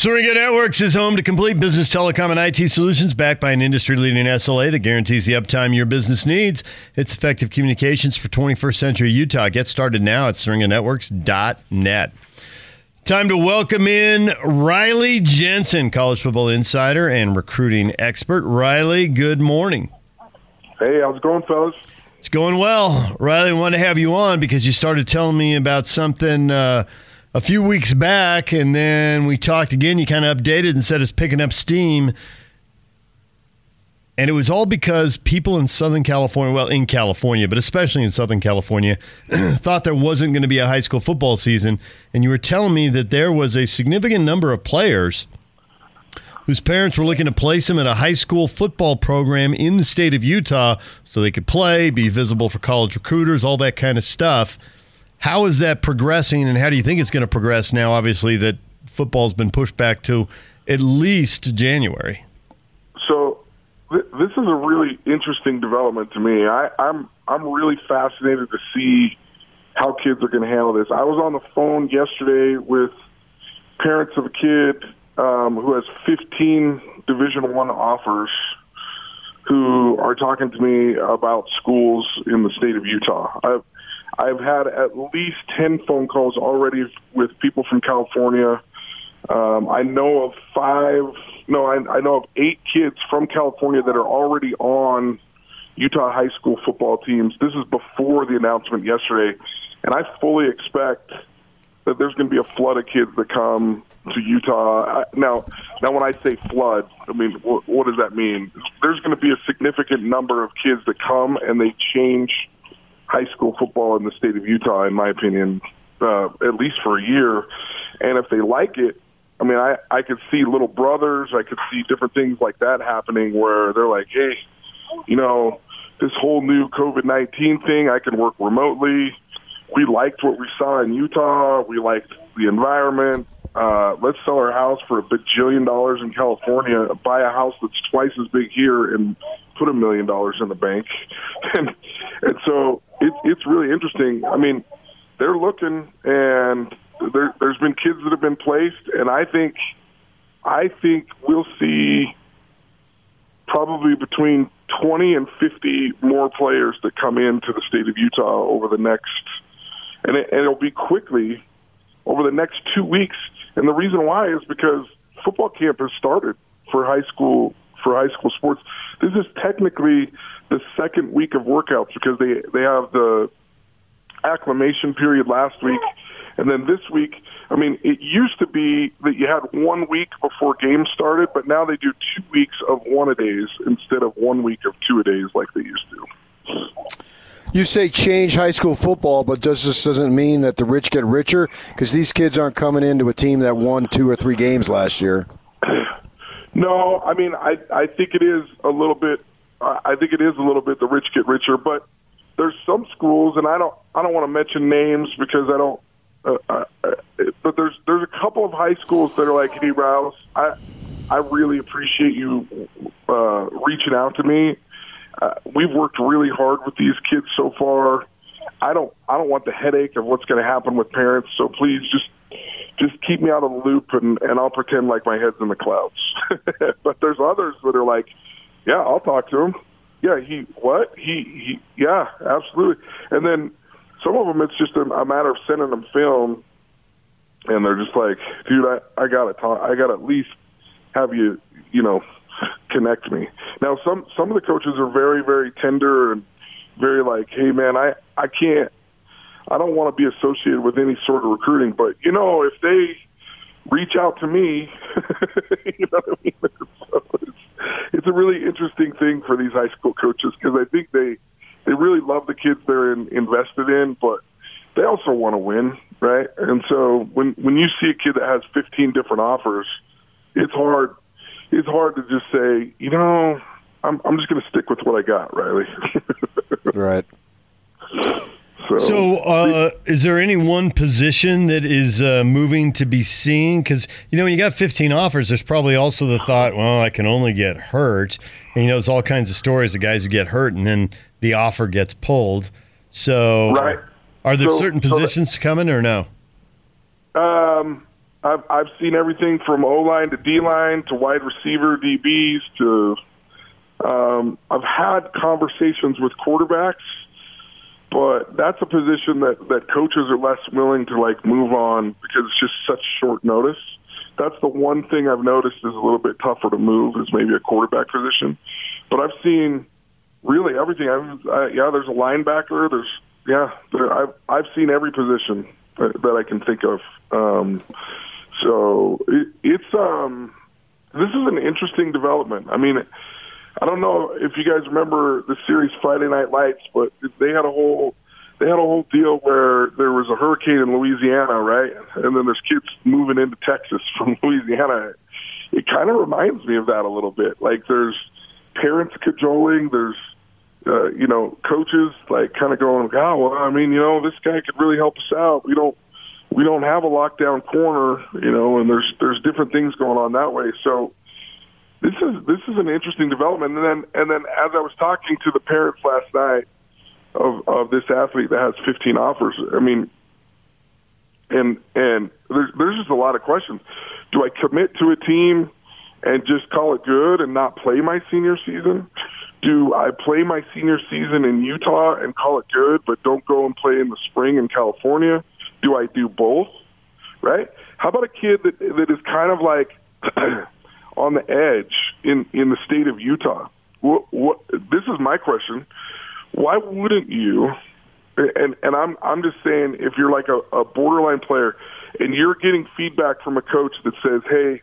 Syringa Networks is home to complete business telecom and IT solutions backed by an industry leading SLA that guarantees the uptime your business needs. It's effective communications for 21st century Utah. Get started now at syringanetworks.net. Time to welcome in Riley Jensen, college football insider and recruiting expert. Riley, good morning. Hey, how's it going, fellas? It's going well. Riley, I wanted to have you on because you started telling me about something. Uh, a few weeks back, and then we talked again. You kind of updated and said it's picking up steam. And it was all because people in Southern California, well, in California, but especially in Southern California, thought there wasn't going to be a high school football season. And you were telling me that there was a significant number of players whose parents were looking to place them at a high school football program in the state of Utah so they could play, be visible for college recruiters, all that kind of stuff. How is that progressing, and how do you think it's going to progress now? Obviously, that football's been pushed back to at least January. So, th- this is a really interesting development to me. I, I'm I'm really fascinated to see how kids are going to handle this. I was on the phone yesterday with parents of a kid um, who has 15 Division One offers, who are talking to me about schools in the state of Utah. I've, I've had at least 10 phone calls already with people from California. Um, I know of five, no, I, I know of eight kids from California that are already on Utah high school football teams. This is before the announcement yesterday. And I fully expect that there's going to be a flood of kids that come to Utah. Now, now when I say flood, I mean what, what does that mean? There's going to be a significant number of kids that come and they change high school football in the state of Utah, in my opinion, uh, at least for a year. And if they like it, I mean, I I could see little brothers, I could see different things like that happening where they're like, hey, you know, this whole new COVID nineteen thing, I can work remotely. We liked what we saw in Utah. We liked the environment. Uh, let's sell our house for a bajillion dollars in California, buy a house that's twice as big here, and put a million dollars in the bank. and and so it, it's really interesting. I mean, they're looking, and there, there's been kids that have been placed, and I think, I think we'll see probably between 20 and 50 more players that come into the state of Utah over the next, and, it, and it'll be quickly over the next two weeks. And the reason why is because football camp has started for high school for high school sports. This is technically the second week of workouts because they they have the acclimation period last week, and then this week. I mean, it used to be that you had one week before games started, but now they do two weeks of one a days instead of one week of two a days like they used to. You say change high school football, but does this doesn't mean that the rich get richer? Because these kids aren't coming into a team that won two or three games last year. No, I mean, I I think it is a little bit. I think it is a little bit the rich get richer, but there's some schools, and I don't I don't want to mention names because I don't. Uh, uh, but there's there's a couple of high schools that are like, hey, Rouse, I I really appreciate you uh, reaching out to me. Uh, we've worked really hard with these kids so far. I don't I don't want the headache of what's going to happen with parents. So please just just keep me out of the loop and, and I'll pretend like my head's in the clouds. but there's others that are like, yeah, I'll talk to him. Yeah, he what? He he yeah, absolutely. And then some of them it's just a, a matter of sending them film and they're just like, dude, I I got to talk I got to at least have you, you know, connect me. Now some some of the coaches are very very tender and very like, "Hey man, I I can't I don't want to be associated with any sort of recruiting, but you know, if they reach out to me, you know what I mean? So it's, it's a really interesting thing for these high school coaches because I think they they really love the kids they're in, invested in, but they also want to win, right? And so when when you see a kid that has 15 different offers, it's hard it's hard to just say, you know, I'm I'm just going to stick with what I got, Riley. right. So, so uh, is there any one position that is uh, moving to be seen? Because you know, when you got 15 offers, there's probably also the thought, well, I can only get hurt. And you know, there's all kinds of stories of guys who get hurt and then the offer gets pulled. So, right. are there so, certain positions so that, coming or no? Um, I've I've seen everything from O line to D line to wide receiver, DBs to. Um, I've had conversations with quarterbacks, but that's a position that that coaches are less willing to like move on because it's just such short notice. That's the one thing I've noticed is a little bit tougher to move is maybe a quarterback position. But I've seen really everything. I've, I, yeah, there's a linebacker. There's yeah, there, I've I've seen every position that, that I can think of. Um, so it, it's um, this is an interesting development. I mean, I don't know if you guys remember the series Friday Night Lights, but they had a whole they had a whole deal where there was a hurricane in Louisiana, right? And then there's kids moving into Texas from Louisiana. It kind of reminds me of that a little bit. Like there's parents cajoling, there's uh, you know coaches like kind of going, "Oh, well, I mean, you know, this guy could really help us out. We don't we don't have a lockdown corner, you know, and there's there's different things going on that way. So this is this is an interesting development. And then and then as I was talking to the parents last night of of this athlete that has 15 offers, I mean, and and there's there's just a lot of questions. Do I commit to a team and just call it good and not play my senior season? Do I play my senior season in Utah and call it good, but don't go and play in the spring in California? Do I do both? Right? How about a kid that that is kind of like on the edge in in the state of Utah? What, what this is my question. Why wouldn't you? And and I'm I'm just saying if you're like a, a borderline player and you're getting feedback from a coach that says, "Hey,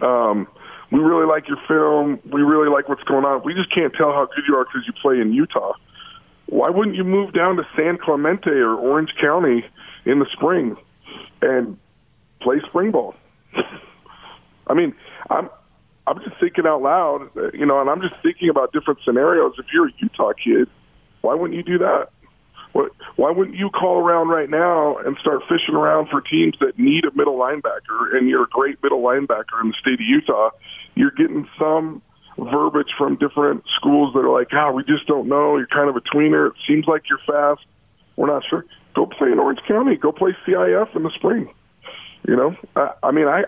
um, we really like your film. We really like what's going on. We just can't tell how good you are because you play in Utah." why wouldn't you move down to San Clemente or Orange County in the spring and play spring ball? I mean, I'm I'm just thinking out loud, you know, and I'm just thinking about different scenarios. If you're a Utah kid, why wouldn't you do that? What, why wouldn't you call around right now and start fishing around for teams that need a middle linebacker? And you're a great middle linebacker in the state of Utah. You're getting some verbiage from different schools that are like, "Ah, oh, we just don't know. You're kind of a tweener. It seems like you're fast. We're not sure." Go play in Orange County. Go play CIF in the spring. You know, I, I mean, I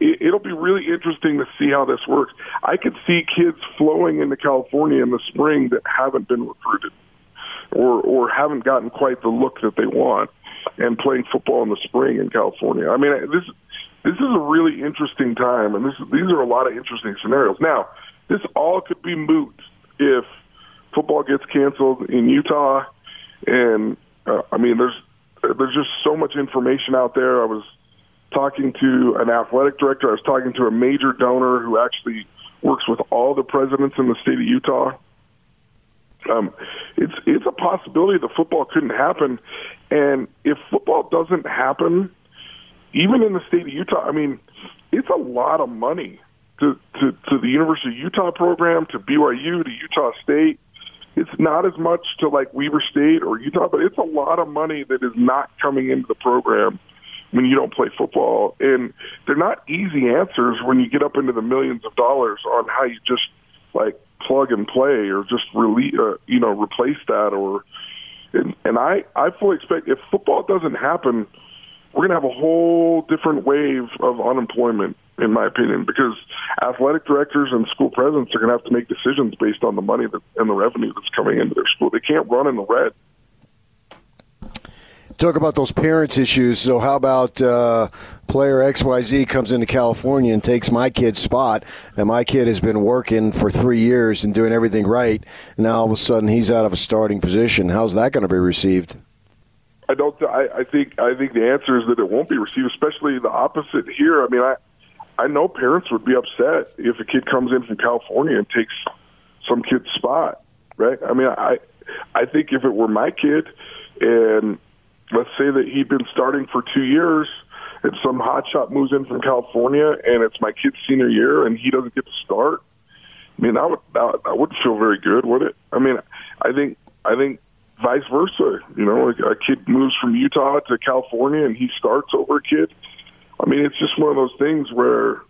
it'll be really interesting to see how this works. I could see kids flowing into California in the spring that haven't been recruited or or haven't gotten quite the look that they want and playing football in the spring in California. I mean, this this is a really interesting time, and this these are a lot of interesting scenarios. Now, this all could be moot if football gets canceled in Utah, and uh, I mean, there's there's just so much information out there. I was talking to an athletic director. I was talking to a major donor who actually works with all the presidents in the state of Utah. Um, it's it's a possibility that football couldn't happen, and if football doesn't happen even in the state of Utah, I mean, it's a lot of money to, to, to the University of Utah program, to BYU, to Utah State. It's not as much to like Weber State or Utah, but it's a lot of money that is not coming into the program when you don't play football. And they're not easy answers when you get up into the millions of dollars on how you just like plug and play or just release, uh, you know, replace that or. And, and I, I fully expect if football doesn't happen, we're going to have a whole different wave of unemployment, in my opinion, because athletic directors and school presidents are going to have to make decisions based on the money that, and the revenue that's coming into their school. They can't run in the red. Talk about those parents' issues. So, how about uh, player XYZ comes into California and takes my kid's spot, and my kid has been working for three years and doing everything right, and now all of a sudden he's out of a starting position? How's that going to be received? I don't. I, I think. I think the answer is that it won't be received. Especially the opposite here. I mean, I I know parents would be upset if a kid comes in from California and takes some kid's spot, right? I mean, I I think if it were my kid, and let's say that he'd been starting for two years, and some hotshot moves in from California, and it's my kid's senior year, and he doesn't get to start. I mean, that would that wouldn't feel very good, would it? I mean, I think I think vice versa. You know, a kid moves from Utah to California and he starts over a kid. I mean, it's just one of those things where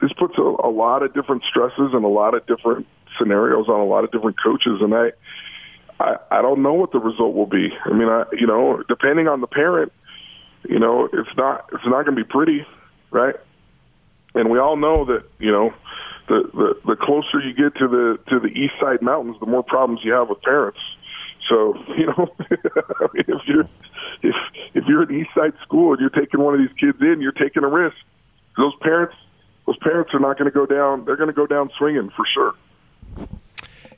this puts a, a lot of different stresses and a lot of different scenarios on a lot of different coaches, and I, I, I don't know what the result will be. I mean, I, you know, depending on the parent, you know, it's not it's not going to be pretty, right? And we all know that you know the, the the closer you get to the to the east side mountains, the more problems you have with parents. So you know, I mean, if you're if if you're an east side school and you're taking one of these kids in, you're taking a risk. Those parents, those parents are not going to go down. They're going to go down swinging for sure.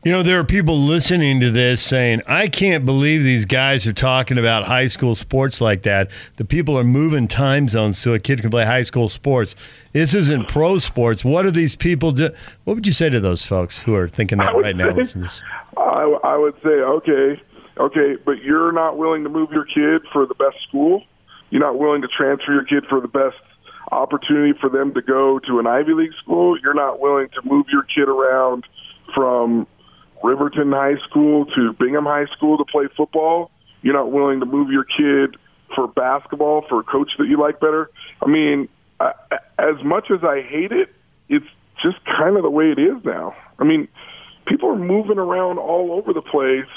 You know, there are people listening to this saying, I can't believe these guys are talking about high school sports like that. The people are moving time zones so a kid can play high school sports. This isn't pro sports. What do these people do? What would you say to those folks who are thinking that right now? I, I would say, okay, okay, but you're not willing to move your kid for the best school. You're not willing to transfer your kid for the best opportunity for them to go to an Ivy League school. You're not willing to move your kid around from Riverton High School to Bingham High School to play football. You're not willing to move your kid for basketball for a coach that you like better. I mean, I, as much as I hate it, it's just kind of the way it is now. I mean, people are moving around all over the place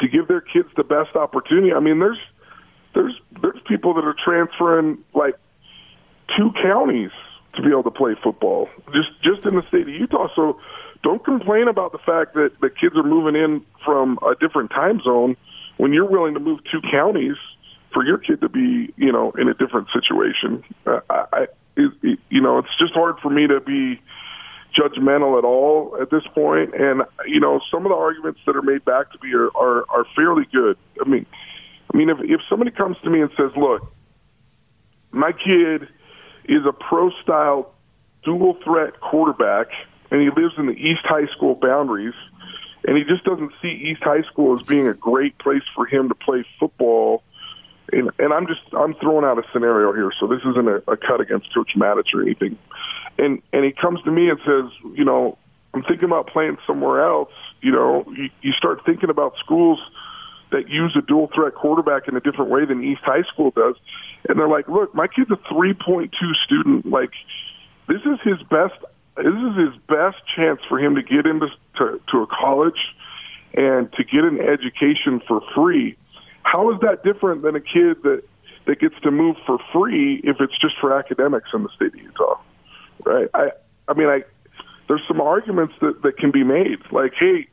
to give their kids the best opportunity. I mean, there's there's there's people that are transferring like two counties to be able to play football just just in the state of Utah. So don't complain about the fact that the kids are moving in from a different time zone when you're willing to move two counties for your kid to be, you know, in a different situation. Uh, I, it, it, you know, it's just hard for me to be judgmental at all at this point. And you know, some of the arguments that are made back to me are are, are fairly good. I mean, I mean, if if somebody comes to me and says, "Look, my kid is a pro style dual threat quarterback." And he lives in the East High School boundaries, and he just doesn't see East High School as being a great place for him to play football. And, and I'm just I'm throwing out a scenario here, so this isn't a, a cut against Coach Matich or anything. And and he comes to me and says, you know, I'm thinking about playing somewhere else. You know, you, you start thinking about schools that use a dual threat quarterback in a different way than East High School does. And they're like, look, my kid's a 3.2 student. Like, this is his best this is his best chance for him to get into to, to a college and to get an education for free. How is that different than a kid that that gets to move for free if it's just for academics in the state of Utah? Right? I I mean I there's some arguments that that can be made like hey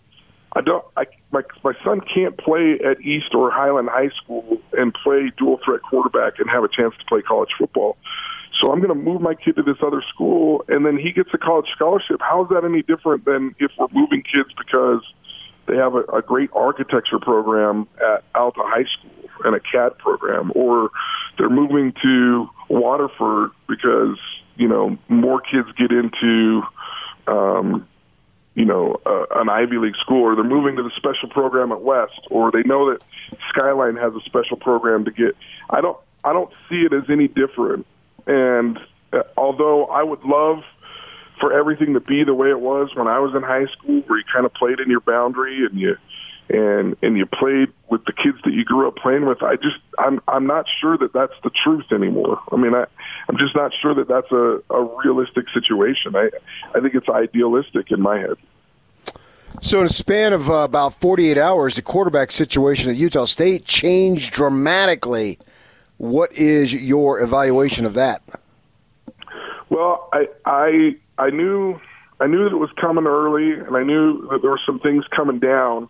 I don't I my my son can't play at East or Highland High School and play dual threat quarterback and have a chance to play college football. So I'm going to move my kid to this other school, and then he gets a college scholarship. How is that any different than if we're moving kids because they have a, a great architecture program at Alta High School and a CAD program, or they're moving to Waterford because you know more kids get into um, you know, uh, an Ivy League school, or they're moving to the special program at West, or they know that Skyline has a special program to get. I don't, I don't see it as any different and uh, although I would love for everything to be the way it was when I was in high school, where you kind of played in your boundary and you and and you played with the kids that you grew up playing with. I just I'm I'm not sure that that's the truth anymore. I mean, I I'm just not sure that that's a, a realistic situation. I I think it's idealistic in my head. So, in a span of uh, about 48 hours, the quarterback situation at Utah State changed dramatically what is your evaluation of that? Well, I I I knew I knew that it was coming early, and I knew that there were some things coming down.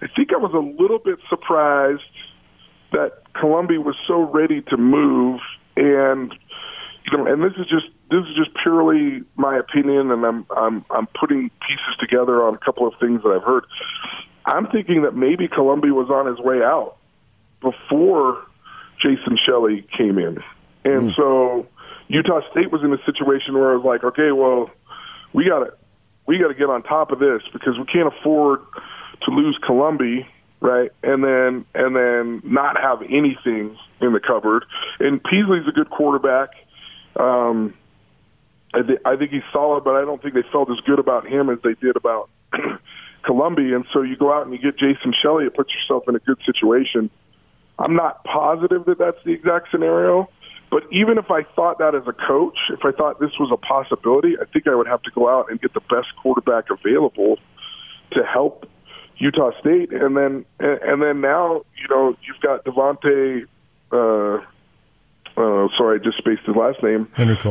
I think I was a little bit surprised that Colombi was so ready to move, and you know, and this is just this is just purely my opinion, and I'm I'm I'm putting pieces together on a couple of things that I've heard. I'm thinking that maybe Colombi was on his way out before Jason Shelley came in. And mm. so Utah State was in a situation where I was like, okay, well, we got to we got to get on top of this because we can't afford to lose Colombi, right? And then and then not have anything in the cupboard. And Peasley's a good quarterback. Um, I, th- I think he's solid, but I don't think they felt as good about him as they did about Colombi. And so you go out and you get Jason Shelley, it puts yourself in a good situation. I'm not positive that that's the exact scenario, but even if I thought that as a coach, if I thought this was a possibility, I think I would have to go out and get the best quarterback available to help Utah State, and then and then now you know you've got Devonte uh, uh, sorry, I just spaced his last name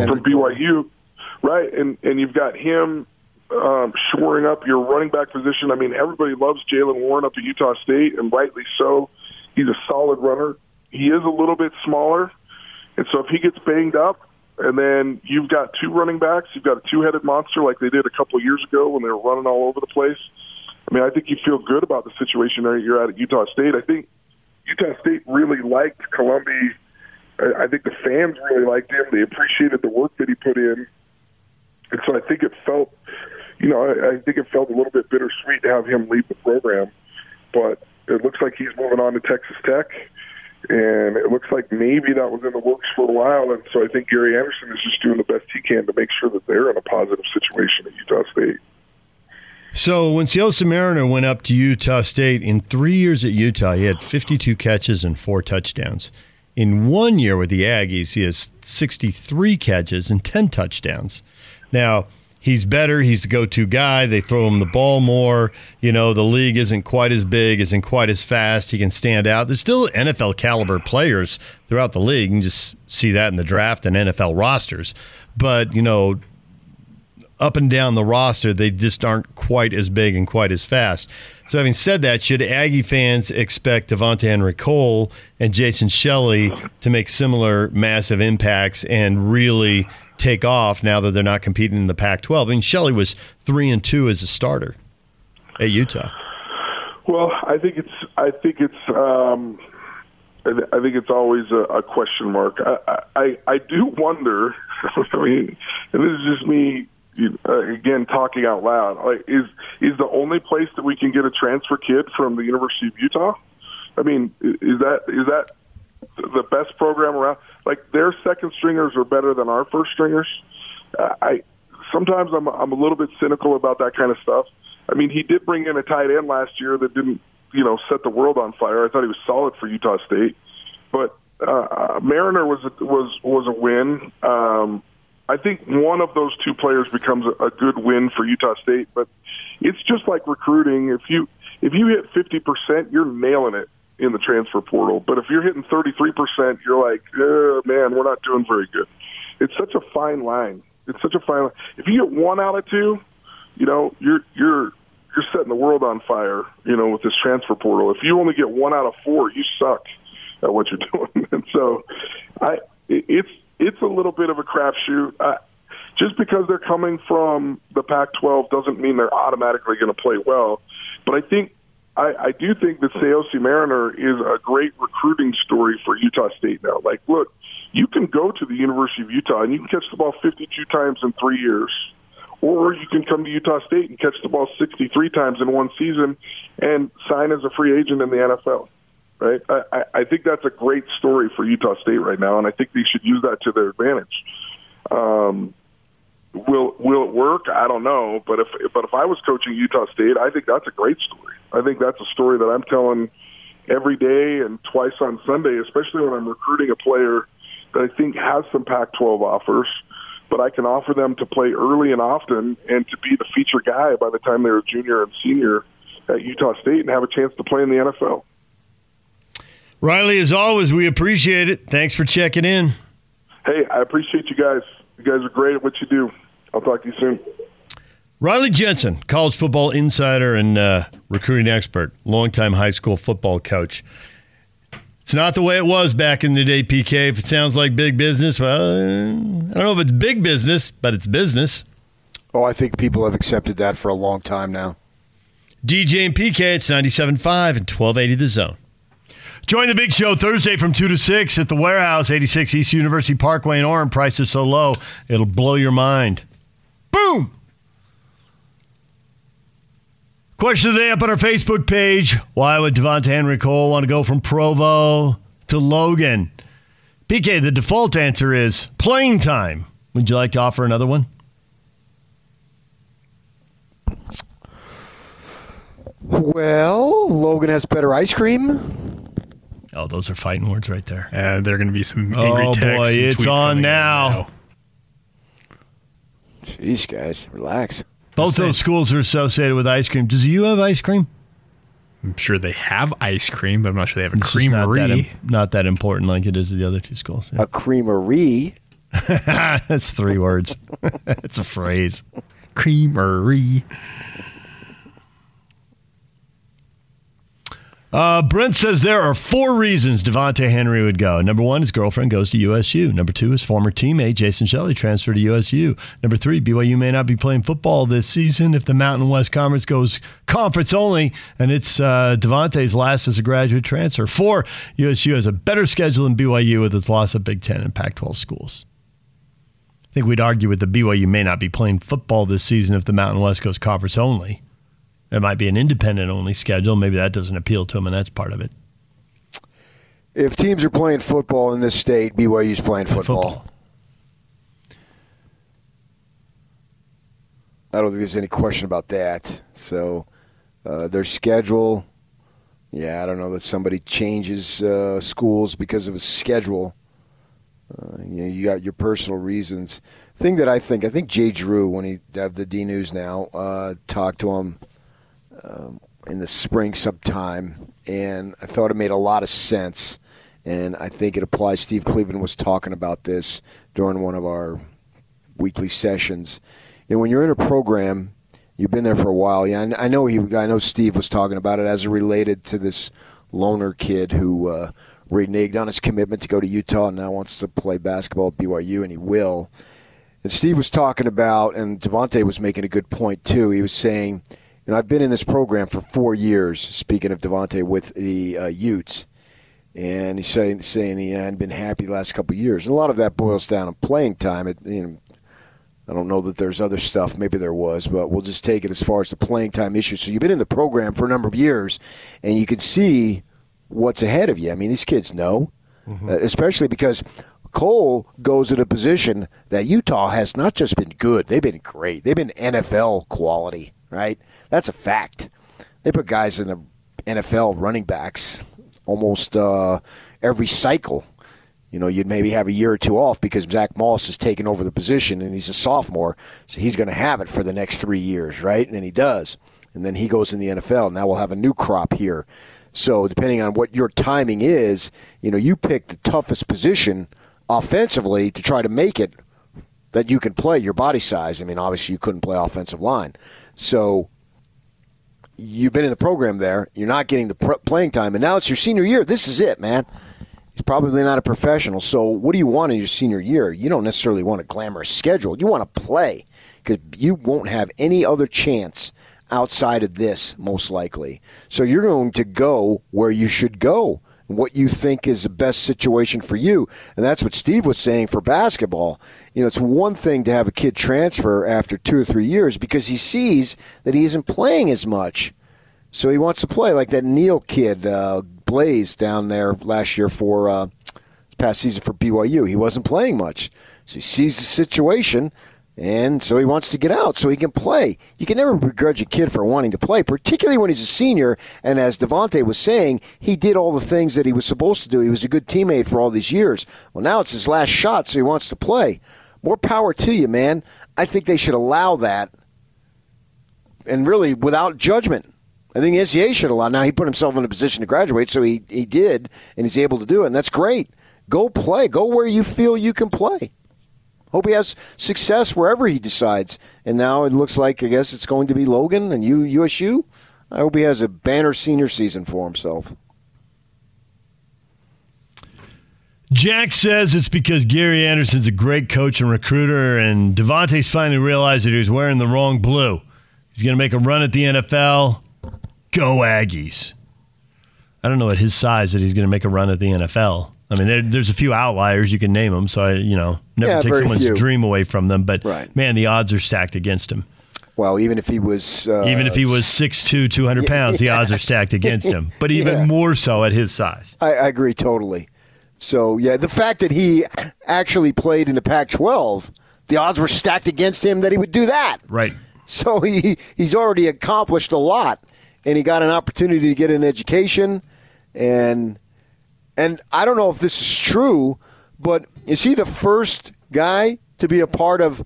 from BYU, right? And and you've got him um, shoring up your running back position. I mean, everybody loves Jaylen Warren up at Utah State, and rightly so. He's a solid runner. He is a little bit smaller, and so if he gets banged up, and then you've got two running backs, you've got a two-headed monster like they did a couple of years ago when they were running all over the place. I mean, I think you feel good about the situation that you're at at Utah State. I think Utah State really liked Colombi. I I think the fans really liked him. They appreciated the work that he put in, and so I think it felt, you know, I, I think it felt a little bit bittersweet to have him leave the program. But it looks like he's moving on to Texas Tech, and it looks like maybe that was in the works for a while. And so I think Gary Anderson is just doing the best he can to make sure that they're in a positive situation at Utah State. So when Siaosi Mariner went up to Utah State in three years at Utah, he had 52 catches and four touchdowns. In one year with the Aggies, he has 63 catches and 10 touchdowns. Now, he's better. He's the go to guy. They throw him the ball more. You know, the league isn't quite as big, isn't quite as fast. He can stand out. There's still NFL caliber players throughout the league. You can just see that in the draft and NFL rosters. But, you know, up and down the roster, they just aren't quite as big and quite as fast. So, having said that, should Aggie fans expect Devonta Henry Cole and Jason Shelley to make similar massive impacts and really take off now that they're not competing in the Pac-12? I mean, Shelley was three and two as a starter at Utah. Well, I think it's I think it's um, I th- I think it's always a, a question mark. I, I I do wonder. I mean, and this is just me uh, again talking out loud. Like, is is the only place that we can get a transfer kid from the University of Utah? I mean, is that is that the best program around? Like their second stringers are better than our first stringers. Uh, I sometimes I'm I'm a little bit cynical about that kind of stuff. I mean, he did bring in a tight end last year that didn't, you know, set the world on fire. I thought he was solid for Utah State, but uh, Mariner was was was a win. Um, I think one of those two players becomes a, a good win for Utah State, but it's just like recruiting. If you if you hit fifty percent, you're nailing it in the transfer portal. But if you're hitting thirty three percent, you're like, uh, man, we're not doing very good. It's such a fine line. It's such a fine line. If you get one out of two, you know, you're you're you're setting the world on fire, you know, with this transfer portal. If you only get one out of four, you suck at what you're doing. and so, I it's it's a little bit of a crapshoot. Just because they're coming from the Pac-12 doesn't mean they're automatically going to play well. But I think I, I do think that Siaosi Mariner is a great recruiting story for Utah State now. Like, look, you can go to the University of Utah and you can catch the ball 52 times in three years or you can come to Utah State and catch the ball 63 times in one season and sign as a free agent in the NFL. Right? I, I- think that's a great story for Utah State right now, and I think they should use that to their advantage. Um, will will it work? I don't know, but if but if I was coaching Utah State, I think that's a great story. I think that's a story that I'm telling every day and twice on Sunday, especially when I'm recruiting a player that I think has some Pac-12 offers but I can offer them to play early and often and to be the feature guy by the time they're a junior and senior at Utah State and have a chance to play in the NFL. Riley, as always, we appreciate it. Thanks for checking in. Hey, I appreciate you guys. You guys are great at what you do. I'll talk to you soon. Riley Jensen, college football insider and uh, recruiting expert, longtime high school football coach. It's not the way it was back in the day, PK. If it sounds like big business, well, I don't know if it's big business, but it's business. Oh, I think people have accepted that for a long time now. DJ and PK, it's 97.5 and 1280 The Zone. Join the big show Thursday from 2 to 6 at the warehouse, 86 East University Parkway in Orem. Prices so low, it'll blow your mind. Boom! Question of the day up on our Facebook page. Why would Devonta Henry Cole want to go from Provo to Logan? PK, the default answer is playing time. Would you like to offer another one? Well, Logan has better ice cream. Oh, those are fighting words right there. Uh, there are going to be some angry Oh, texts. boy, and it's on coming in now. Jeez, guys, relax. Both those schools are associated with ice cream. Does you have ice cream? I'm sure they have ice cream, but I'm not sure they have a It's just not that, creamery. im- not that important like it is at the other two schools. Yeah. A creamery. That's three words. it's a phrase. creamery. Uh, Brent says there are four reasons Devonte Henry would go. Number one, his girlfriend goes to USU. Number two, his former teammate Jason Shelley transferred to USU. Number three, BYU may not be playing football this season if the Mountain West Conference goes conference only, and it's uh, Devontae's last as a graduate transfer. Four, USU has a better schedule than BYU with its loss of Big Ten and Pac-12 schools. I think we'd argue with the BYU may not be playing football this season if the Mountain West goes conference only. It might be an independent only schedule. Maybe that doesn't appeal to them, and that's part of it. If teams are playing football in this state, BYU's playing football. Football. I don't think there's any question about that. So uh, their schedule, yeah, I don't know that somebody changes uh, schools because of a schedule. Uh, you know, you got your personal reasons. Thing that I think, I think Jay Drew, when he have the D News now, uh, talked to him um, in the spring sometime, and I thought it made a lot of sense. And I think it applies. Steve Cleveland was talking about this during one of our weekly sessions. And when you're in a program, you've been there for a while. Yeah, I know he. I know Steve was talking about it as it related to this Lohner kid who uh, reneged on his commitment to go to Utah and now wants to play basketball at BYU, and he will. And Steve was talking about, and Devontae was making a good point too. He was saying, you know, I've been in this program for four years. Speaking of Devontae with the uh, Utes, and he's saying saying he hadn't been happy the last couple of years. And a lot of that boils down to playing time. It, you know, I don't know that there's other stuff. Maybe there was, but we'll just take it as far as the playing time issue. So you've been in the program for a number of years, and you can see what's ahead of you. I mean, these kids know, uh, especially because Cole goes at a position that Utah has not just been good; they've been great. They've been NFL quality, right? That's a fact. They put guys in the NFL running backs almost uh, every cycle. You know, you'd maybe have a year or two off because Zach Moss has taken over the position and he's a sophomore, so he's going to have it for the next three years, right? And then he does. And then he goes in the NFL. Now we'll have a new crop here. So depending on what your timing is, you know, you pick the toughest position offensively to try to make it that you can play your body size. I mean, obviously you couldn't play offensive line. So you've been in the program there. You're not getting the pr- playing time, and now it's your senior year. This is it, man. He's probably not a professional. So, what do you want in your senior year? You don't necessarily want a glamorous schedule. You want to play because you won't have any other chance outside of this, most likely. So, you're going to go where you should go, what you think is the best situation for you. And that's what Steve was saying for basketball. You know, it's one thing to have a kid transfer after two or three years because he sees that he isn't playing as much. So he wants to play like that Neil kid, uh, Blaze, down there last year for uh, past season for BYU. He wasn't playing much. So he sees the situation, and so he wants to get out so he can play. You can never begrudge a kid for wanting to play, particularly when he's a senior. And as Devontae was saying, he did all the things that he was supposed to do. He was a good teammate for all these years. Well, now it's his last shot, so he wants to play. More power to you, man. I think they should allow that, and really without judgment. I think the NCAA should allow. Now he put himself in a position to graduate, so he, he did, and he's able to do it, and that's great. Go play. Go where you feel you can play. Hope he has success wherever he decides. And now it looks like I guess it's going to be Logan and you USU. I hope he has a banner senior season for himself. Jack says it's because Gary Anderson's a great coach and recruiter, and Devontae's finally realized that he was wearing the wrong blue. He's going to make a run at the NFL. Go Aggies. I don't know at his size that he's going to make a run at the NFL. I mean, there, there's a few outliers you can name them, so I, you know, never Yeah, take someone's few. dream away from them. But Right. man, the odds are stacked against him. Well, even if he was uh, Even if he was 6'2", 200 pounds, the odds are stacked against him. But even Yeah. more so at his size. I, I agree totally. So yeah, the fact that he actually played in the Pac-12, the odds were stacked against him that he would do that. Right. So he he's already accomplished a lot, and he got an opportunity to get an education, and and I don't know if this is true, but is he the first guy to be a part of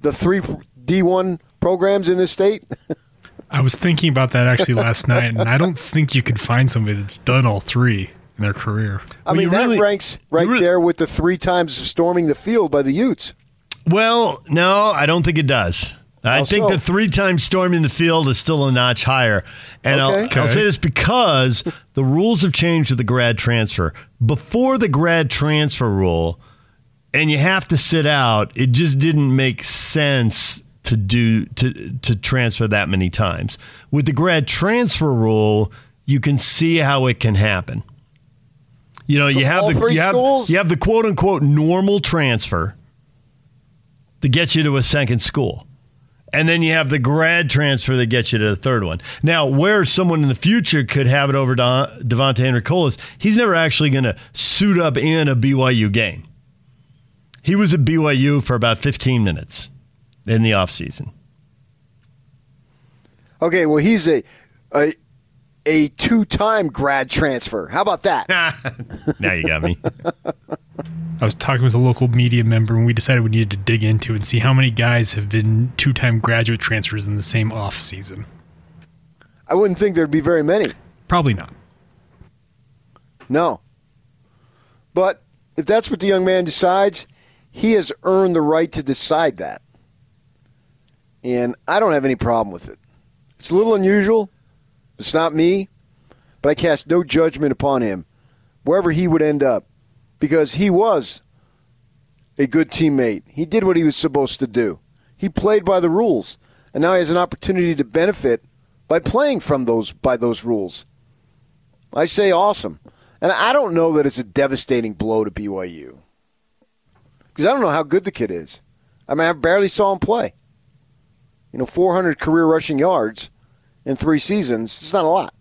the three D one programs in this state? I was thinking about that actually last night, and I don't think you could find somebody that's done all three in their career. I Well, mean, that really- ranks right really- there with the three times storming the field by the Utes. Well, no, I don't think it does. I How think so? the three times storming the field is still a notch higher. And I'll, Okay. I'll say this because the rules have changed with the grad transfer. Before the grad transfer rule, and you have to sit out, it just didn't make sense to do to to transfer that many times. With the grad transfer rule, you can see how it can happen. You know, you have the three you have, you have the quote unquote normal transfer that gets you to a second school. And then you have the grad transfer that gets you to the third one. Now, where someone in the future could have it over Don, Devontae Enricolas, he's never actually going to suit up in a BYU game. He was at BYU for about 15 minutes in the offseason. Okay, well, he's a a, a two time grad transfer. How about that? now you got me. I was talking with a local media member, and we decided we needed to dig into and see how many guys have been two-time graduate transfers in the same off season. I wouldn't think there'd be very many. Probably not. No. But if that's what the young man decides, he has earned the right to decide that. And I don't have any problem with it. It's a little unusual. It's not me, but I cast no judgment upon him, wherever he would end up, because he was a good teammate. He did what he was supposed to do. He played by the rules, and now he has an opportunity to benefit by playing from those by those rules. I say awesome. And I don't know that it's a devastating blow to BYU. Because I don't know how good the kid is. I mean, I barely saw him play. You know, 400 career rushing yards in three seasons. It's not a lot.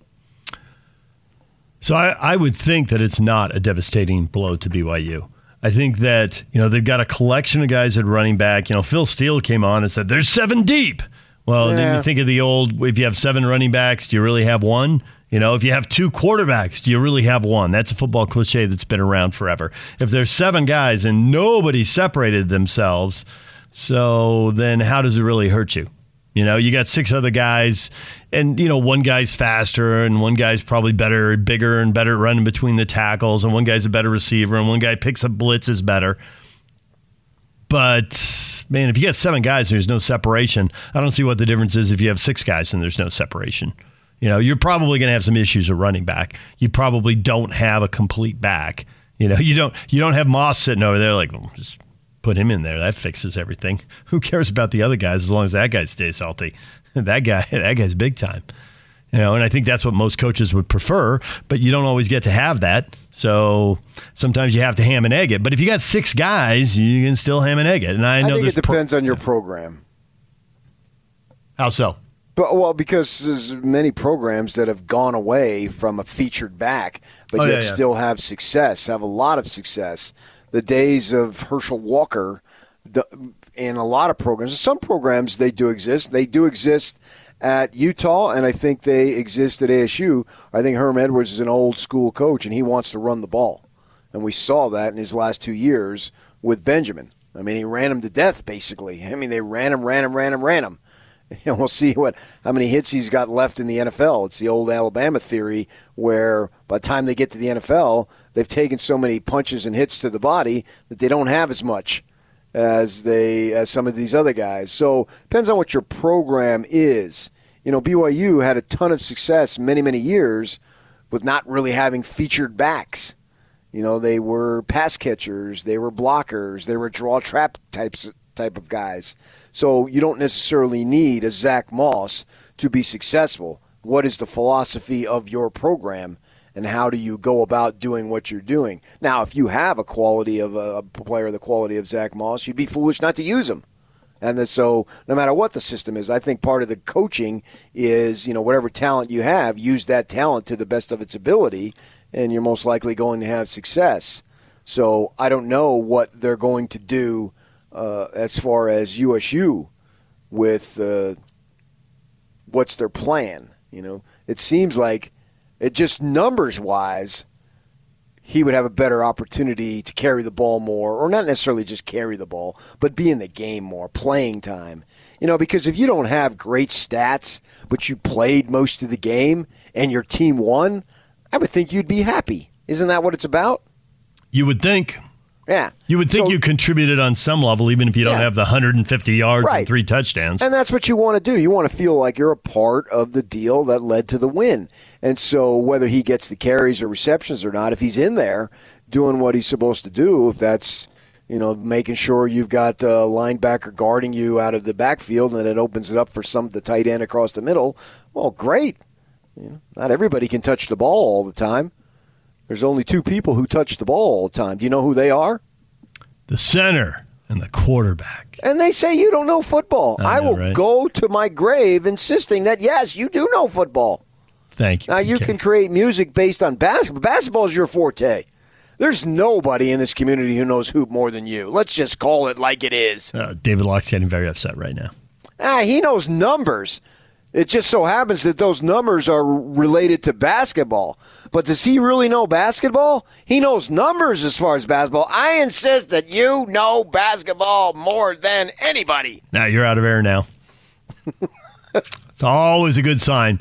So I, I would think that it's not a devastating blow to BYU. I think that, you know, they've got a collection of guys at running back. You know, Phil Steele came on and said, there's seven deep. Well, then Yeah. you think of the old, if you have seven running backs, do you really have one? You know, if you have two quarterbacks, do you really have one? That's a football cliche that's been around forever. If there's seven guys and nobody separated themselves, so then how does it really hurt you? You know, you got six other guys, and you know one guy's faster, and one guy's probably better, bigger, and better at running between the tackles, and one guy's a better receiver, and one guy picks up blitzes better. But man, if you got seven guys, there's no separation. I don't see what the difference is if you have six guys and there's no separation. You know, you're probably going to have some issues at running back. You probably don't have a complete back. You know, you don't you don't have Moss sitting over there like "Well, just put him in there. That fixes everything. Who cares about the other guys as long as that guy stays healthy? that guy that guy's big time. You know, and I think that's what most coaches would prefer, but you don't always get to have that. So sometimes you have to ham and egg it. But if you got six guys, you can still ham and egg it. And I I, know think there's it pro- depends on your program. how so. But well, because there's many programs that have gone away from a featured back, but Oh, yet yeah, yeah. still have success, have a lot of success. The days of Herschel Walker in a lot of programs. Some programs they do exist. They do exist at Utah, and I think they exist at ASU. I think Herm Edwards is an old school coach, and he wants to run the ball, and we saw that in his last two years with Benjamin. I mean, he ran him to death, basically. I mean, they ran him, ran him, ran him, ran him and we'll see what how many hits he's got left in the NFL. It's the old Alabama theory where by the time they get to the NFL, they've taken so many punches and hits to the body that they don't have as much as they as some of these other guys. So depends on what your program is. You know, BYU had a ton of success many many years with not really having featured backs. You know, they were pass catchers, they were blockers, they were draw trap types type of guys. So you don't necessarily need a Zach Moss to be successful. What is the philosophy of your program, and how do you go about doing what you're doing? Now, if you have a quality of a, player, the quality of Zach Moss, you'd be foolish not to use him. And so, no matter what the system is, I think part of the coaching is, you know, whatever talent you have, use that talent to the best of its ability, and you're most likely going to have success. So, I don't know what they're going to do uh, as far as USU with uh, what's their plan. You know, it seems like it just numbers wise, he would have a better opportunity to carry the ball more, or not necessarily just carry the ball, but be in the game more, playing time. You know, because if you don't have great stats, but you played most of the game and your team won, I would think you'd be happy. Isn't that what it's about? You would think. Yeah. You would think So- you contributed on some level, even if you don't Yeah. have the 150 yards Right. and three touchdowns. And that's what you want to do. You want to feel like you're a part of the deal that led to the win. And so, whether he gets the carries or receptions or not, if he's in there doing what he's supposed to do, if that's you know making sure you've got a linebacker guarding you out of the backfield and it opens it up for some the tight end across the middle, well, great. You know, not everybody can touch the ball all the time. There's only two people who touch the ball all the time. Do you know who they are? the center and the quarterback. And they say you don't know football. I I, know, will right? go to my grave insisting that yes, you do know football. Thank you. Now you PK. can create music based on basketball. Basketball is your forte. There's nobody in this community who knows hoop more than you. Let's just call it like it is. Uh, David Locke's getting very upset right now. Ah, he knows numbers. It just so happens that those numbers are related to basketball. But does he really know basketball? He knows numbers as far as basketball. I insist that you know basketball more than anybody. Now you're out of air now. it's always a good sign.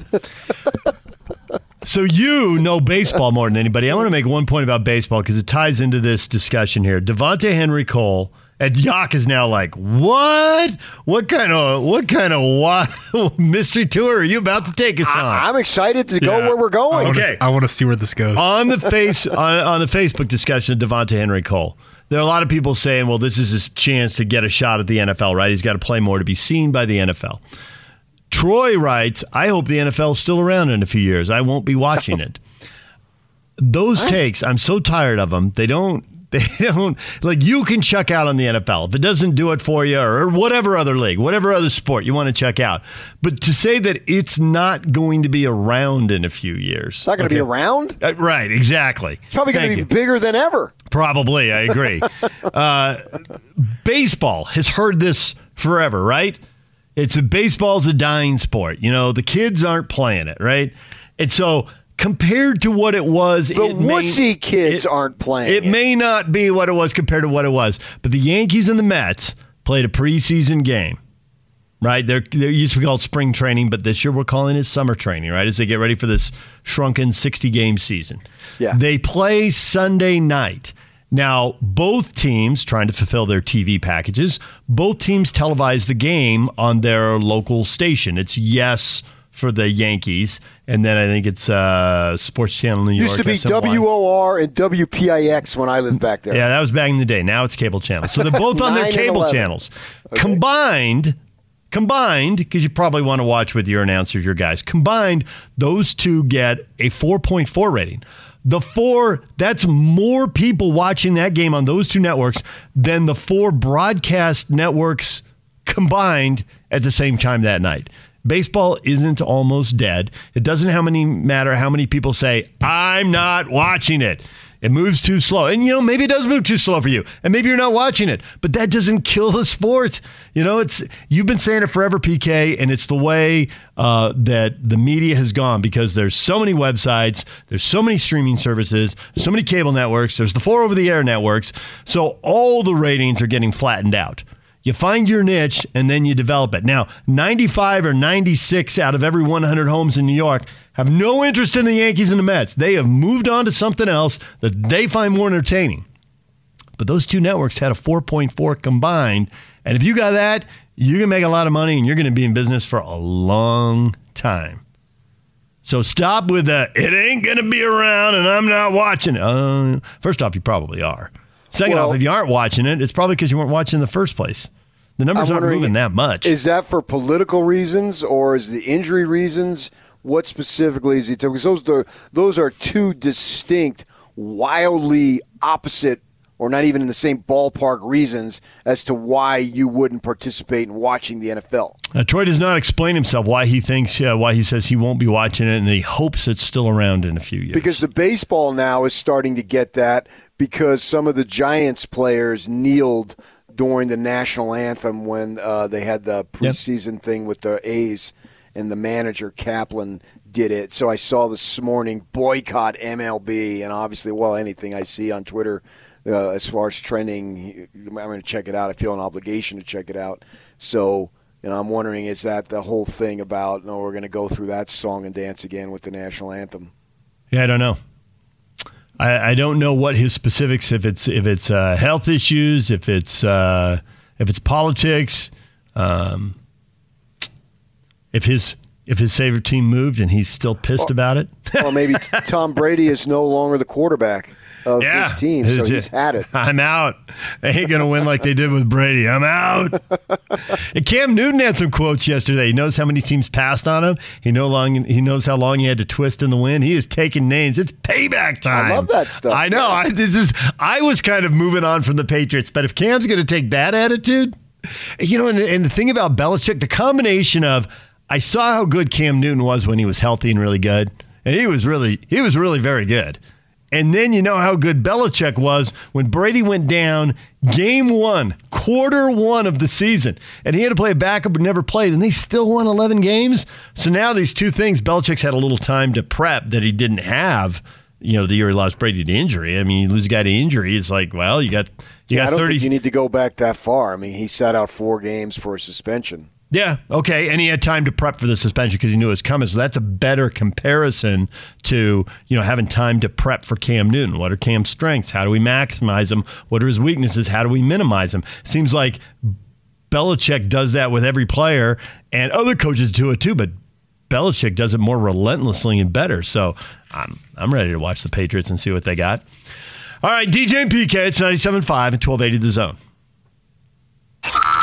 So you know baseball more than anybody. I want to make one point about baseball because it ties into this discussion here. Devonta'e Henry Cole and Yak is now like, what? What kind of what kind of wild mystery tour are you about to take us on? I'm excited to go Yeah. where we're going. wanna, Okay. I want to see where this goes. on the face on, on the Facebook discussion of Devonta'e Henry Cole. There are a lot of people saying, "Well, this is his chance to get a shot at the NFL. Right? He's got to play more to be seen by the NFL." Troy writes, "I hope the NFL is still around in a few years. I won't be watching it." Those takes, I'm so tired of them. They don't. They don't like you can check out on the NFL if it doesn't do it for you, or, whatever other league, whatever other sport you want to check out. But to say that it's not going to be around in a few years, It's not going to be around. uh, right, exactly. It's probably going to you. be bigger than ever. Probably, I agree. uh, baseball has heard this forever, right? It's a baseball's a dying sport. You know, the kids aren't playing it, right? And so compared to what it was, The it may- wussy kids it- aren't playing. It may not be what it was compared to what it was, but the Yankees and the Mets played a preseason game. Right, they're they used to be called spring training, but this year we're calling it summer training. Right, as they get ready for this shrunken sixty-game season. Yeah. they play Sunday night. Now, both teams trying to fulfill their TV packages. Both teams televise the game on their local station. It's YES for the Yankees, and then I think it's uh, Sports Channel New York. Used to be WOR and WPIX when I lived back there. Yeah, that was back in the day. Now it's cable channels. So they're both on their cable 11. channels. Combined, combined, because you probably want to watch with your announcers, your guys. Combined, those two get a 4.4 rating. The four, that's more people watching that game on those two networks than the four broadcast networks combined at the same time that night. Baseball isn't almost dead. It doesn't how many matter how many people say, I'm not watching it. It moves too slow. And you know, maybe it does move too slow for you. And maybe you're not watching it. But that doesn't kill the sport. You know, it's you've been saying it forever, PK, and it's the way uh, that the media has gone because there's so many websites, there's so many streaming services, so many cable networks, there's the four over the air networks. So all the ratings are getting flattened out. You find your niche and then you develop it. Now, 95 or 96 out of every 100 homes in New York have no interest in the Yankees and the Mets. They have moved on to something else that they find more entertaining. But those two networks had a 4.4 combined. And if you got that, you're going to make a lot of money and you're going to be in business for a long time. So stop with the, it ain't going to be around and I'm not watching. Uh, first off, you probably are. Second Well- off, if you aren't watching it, it's probably because you weren't watching in the first place. The numbers aren't moving that much. Is that for political reasons or is the injury reasons? What specifically is he talking? Because those are, those are two distinct, wildly opposite, or not even in the same ballpark reasons as to why you wouldn't participate in watching the NFL. Uh, Troy does not explain himself why he thinks, uh, why he says he won't be watching it, and he hopes it's still around in a few years. Because the baseball now is starting to get that because some of the Giants players kneeled during the national anthem when uh, they had the preseason thing with the A's. and the manager Kapler did it. So I saw this morning boycott MLB, and obviously, well, anything I see on Twitter uh, as far as trending, I'm going to check it out. I feel an obligation to check it out. So. You know, I'm wondering, is that the whole thing about, no, we're going to go through that song and dance again with the national anthem? Yeah, I don't know. I, I don't know what his specifics. If it's if it's uh, health issues, if it's uh, if it's politics, um, if his if his favorite team moved and he's still pissed about it. or maybe Tom Brady is no longer the quarterback of Yeah. his team, so he's had it. I'm out. They ain't gonna win like they did with Brady. I'm out. and Cam Newton had some quotes yesterday. He knows how many teams passed on him. He know long. He knows how long he had to twist in the wind. He is taking names. It's payback time. I love that stuff. I know. I, this is. I was kind of moving on from the Patriots, but if Cam's gonna take that attitude, you know, and, and the thing about Belichick, the combination of I saw how good Cam Newton was when he was healthy and really good, and he was really he was really very good. And then you know how good Belichick was when Brady went down game one, quarter one of the season, and he had to play a backup who never played, and they still won 11 games. So now these two things, Belichick's had a little time to prep that he didn't have. You know, the year he lost Brady to injury. I mean, you lose a guy to injury, it's like, well, you got you Yeah, I got don't 30. think you need to go back that far. I mean, he sat out four games for a suspension. Yeah, okay. And he had time to prep for the suspension because he knew it was coming. So that's a better comparison to, you know, having time to prep for Cam Newton. What are Cam's strengths? How do we maximize them? What are his weaknesses? How do we minimize them? Seems like Belichick does that with every player, and other coaches do it too, but Belichick does it more relentlessly and better. So I'm, I'm ready to watch the Patriots and see what they got. All right, DJ and PK, it's 97.5 and 1280 The Zone.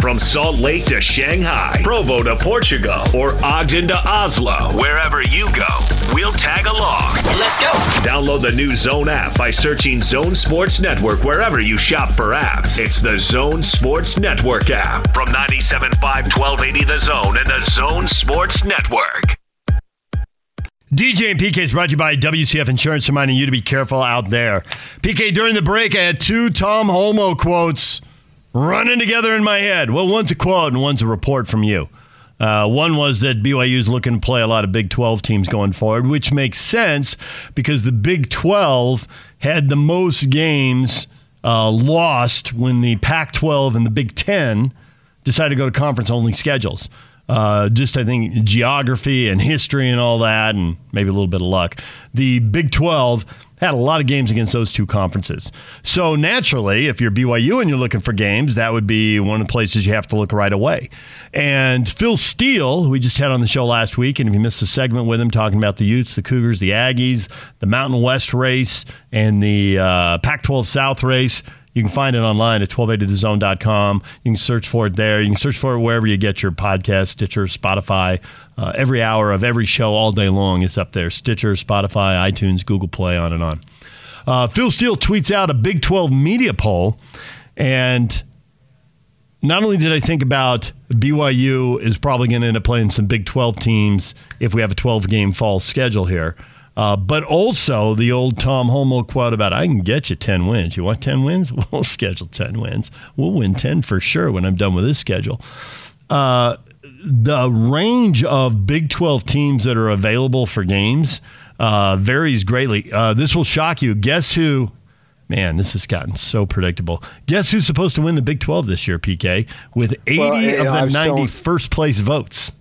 From Salt Lake to Shanghai, Provo to Portugal, or Ogden to Oslo, wherever you go, we'll tag along. Let's go. Download the new Zone app by searching Zone Sports Network wherever you shop for apps. It's the Zone Sports Network app from 97.5 1280 The Zone and the Zone Sports Network. DJ and PK is brought to you by WCF Insurance, reminding you to be careful out there. PK, during the break, I had two Tom Holmoe quotes running together in my head. Well, one's a quote and one's a report from you. Uh, one was that BYU is looking to play a lot of Big 12 teams going forward, which makes sense because the Big 12 had the most games uh, lost when the Pac 12 and the Big 10 decided to go to conference only schedules. Uh, just, I think, geography and history and all that, and maybe a little bit of luck. The Big 12 had a lot of games against those two conferences. So, naturally, if you're BYU and you're looking for games, that would be one of the places you have to look right away. And Phil Steele, who we just had on the show last week, and if you missed a segment with him talking about the Utes, the Cougars, the Aggies, the Mountain West race, and the uh, Pac 12 South race, you can find it online at 1280thezone.com. You can search for it there. You can search for it wherever you get your podcast, Stitcher, Spotify. Uh, every hour of every show all day long is up there. Stitcher, Spotify, iTunes, Google Play, on and on. Uh, Phil Steele tweets out a Big 12 media poll, and not only did I think about BYU is probably going to end up playing some Big 12 teams if we have a 12 game fall schedule here, uh, but also the old Tom Holmoe quote about I can get you 10 wins. You want 10 wins? We'll schedule 10 wins. We'll win 10 for sure when I'm done with this schedule. Uh, the range of Big 12 teams that are available for games uh, varies greatly. Uh, this will shock you. Guess who? Man, this has gotten so predictable. Guess who's supposed to win the Big 12 this year, PK, with 80 Well, of the was 90 telling- first place votes?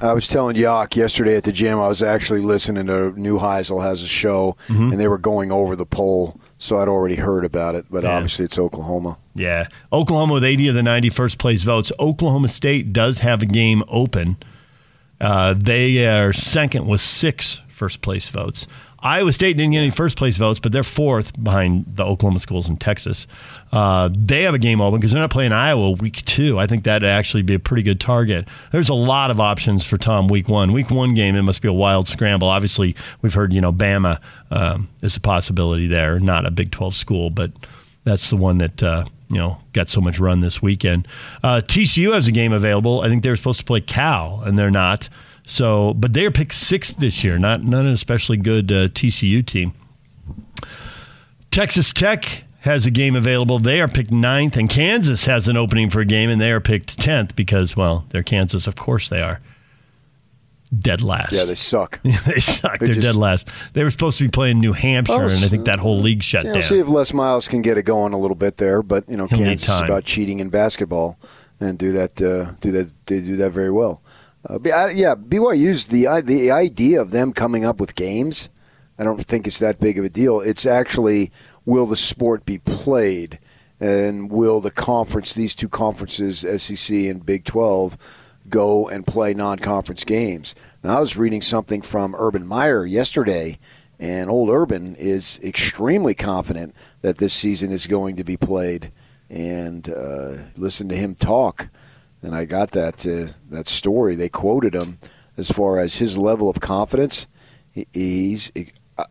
I was telling Yock yesterday at the gym, I was actually listening to New Heisel has a show, and they were going over the poll, so I'd already heard about it, but Yeah. obviously it's Oklahoma. Yeah. Oklahoma with 80 of the 90 first place votes. Oklahoma State does have a game open. Uh, they are second with six first place votes. Iowa State didn't get any first place votes, but they're fourth behind the Oklahoma schools in Texas. Uh, they have a game open because they're not playing Iowa week two. I think that'd actually be a pretty good target. There's a lot of options for Tom week one. Week one game, it must be a wild scramble. Obviously, we've heard, you know, Bama um, is a possibility there, not a Big 12 school, but that's the one that uh, you know got so much run this weekend. Uh, TCU has a game available. I think they were supposed to play Cal, and they're not. So, but they are picked sixth this year, not not an especially good uh, TCU team. Texas Tech has a game available. They are picked ninth, and Kansas has an opening for a game, and they are picked tenth because, well, they're Kansas. Of course, they are dead last. Yeah, they suck. they suck. They are dead last. They were supposed to be playing New Hampshire, oh, and I think that whole league shut yeah, down. See if Les Miles can get it going a little bit there, but you know, He'll Kansas is about cheating in basketball and do that. Uh, do that. They do that very well. Uh, yeah, BYU's the the idea of them coming up with games. I don't think it's that big of a deal. It's actually will the sport be played, and will the conference, these two conferences, SEC and Big Twelve, go and play non-conference games? Now, I was reading something from Urban Meyer yesterday, and old Urban is extremely confident that this season is going to be played. And uh, listen to him talk and I got that uh, that story. They quoted him as far as his level of confidence. He's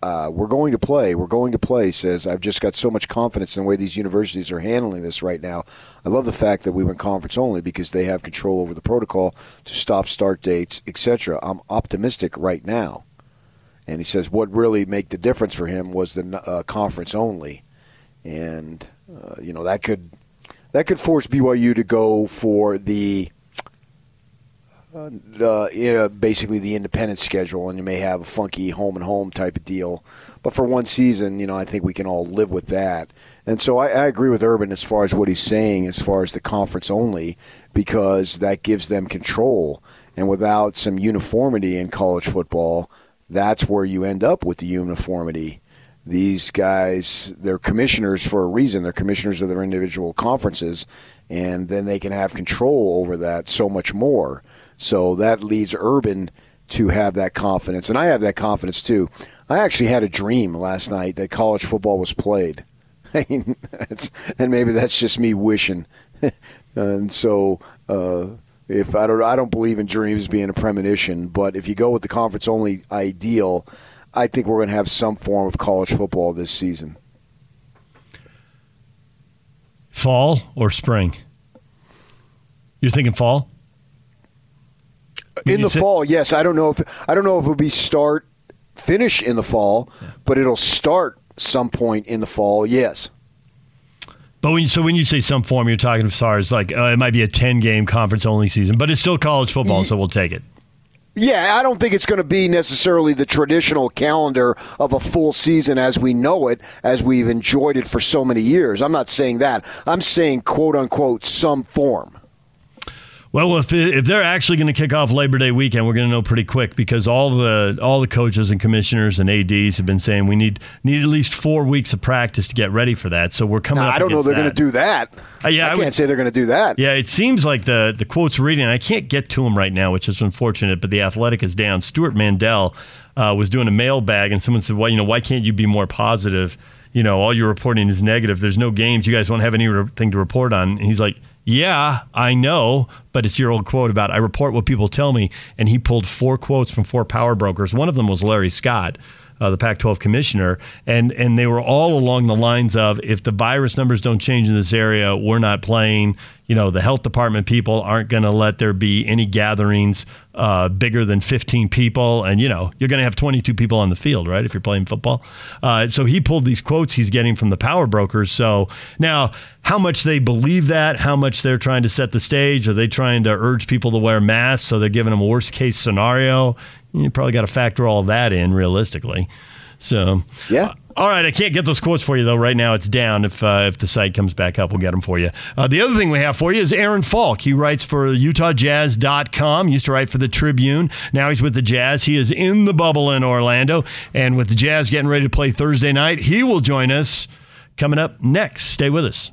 uh, we're going to play. We're going to play. Says I've just got so much confidence in the way these universities are handling this right now. I love the fact that we went conference only because they have control over the protocol to stop start dates, etc. I'm optimistic right now. And he says what really made the difference for him was the uh, conference only, and uh, you know that could that could force BYU to go for the uh, the you know, basically the independent schedule, and you may have a funky home and home type of deal. But for one season, you know, I think we can all live with that. And so I, I agree with Urban as far as what he's saying, as far as the conference only, because that gives them control. And without some uniformity in college football, that's where you end up with the uniformity these guys, they're commissioners for a reason. They're commissioners of their individual conferences, and then they can have control over that so much more. So that leads Urban to have that confidence, and I have that confidence too. I actually had a dream last night that college football was played, and maybe that's just me wishing. and so, uh, if I don't, I don't believe in dreams being a premonition, but if you go with the conference only ideal I think we're going to have some form of college football this season. Fall or spring? You're thinking fall? In the fall, yes. I don't know if I don't know if it'll be start finish in the fall, but it'll start some point in the fall. Yes. But when so when you say some form, you're talking as far as like uh, it might be a ten game conference only season, but it's still college football, so we'll take it. Yeah, I don't think it's going to be necessarily the traditional calendar of a full season as we know it, as we've enjoyed it for so many years. I'm not saying that. I'm saying, quote unquote, some form. Well, if if they're actually going to kick off Labor Day weekend, we're going to know pretty quick because all the all the coaches and commissioners and ads have been saying we need need at least four weeks of practice to get ready for that. So we're coming. Now, I don't know they're going to do that. Uh, yeah, I, I can't would, say they're going to do that. Yeah, it seems like the the quotes reading. I can't get to them right now, which is unfortunate. But the Athletic is down. Stewart Mandel uh, was doing a mailbag, and someone said, "Well, you know, why can't you be more positive?" You know, all you're reporting is negative. There's no games. You guys won't have anything to report on. And he's like, yeah, I know, but it's your old quote about I report what people tell me. And he pulled four quotes from four power brokers. One of them was Larry Scott. Uh, the Pac-12 commissioner, and and they were all along the lines of if the virus numbers don't change in this area, we're not playing you know, the health department people aren't going to let there be any gatherings uh, bigger than 15 people. And, you know, you're going to have 22 people on the field, right, if you're playing football. Uh, so he pulled these quotes he's getting from the power brokers. So now, how much they believe that, how much they're trying to set the stage, are they trying to urge people to wear masks? So they're giving them a worst case scenario. You probably got to factor all that in realistically. So, yeah. All right, I can't get those quotes for you though. Right now, it's down. If uh, if the site comes back up, we'll get them for you. Uh, the other thing we have for you is Aaron Falk. He writes for UtahJazz.com. Used to write for the Tribune. Now he's with the Jazz. He is in the bubble in Orlando, and with the Jazz getting ready to play Thursday night, he will join us coming up next. Stay with us.